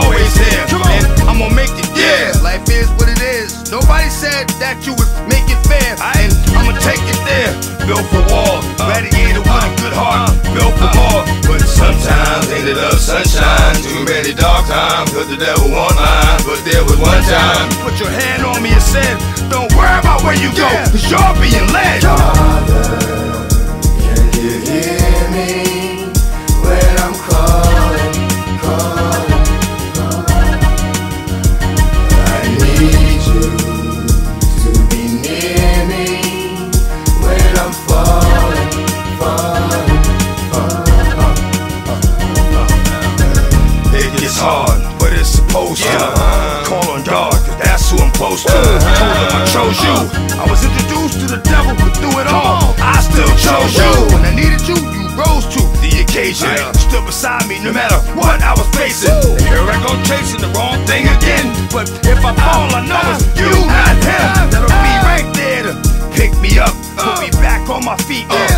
always here. And I'm gonna make it, yeah. Life is what it is. Nobody said that you would make it fair. And I'm gonna take it there. Built for war, uh. radiated with a good heart. Uh. Built for war, uh. but sometimes ended up sunshine. Too many dark times, cause the devil won't lie. But there was one time. You put your hand on me and said, Don't worry about where you go, cause you're being led. Father. Hard, but it's supposed to. Call on God, cause that's who I'm close to. Uh-huh. Told him I chose you. I was introduced to the devil, but through it all, I still chose you. When I needed you, you rose to the occasion. Stood beside me no matter what I was facing. And here I go chasing the wrong thing again. But if I fall, I know it's you, not him. Uh-huh. That'll be right there to pick me up, put me back on my feet, lift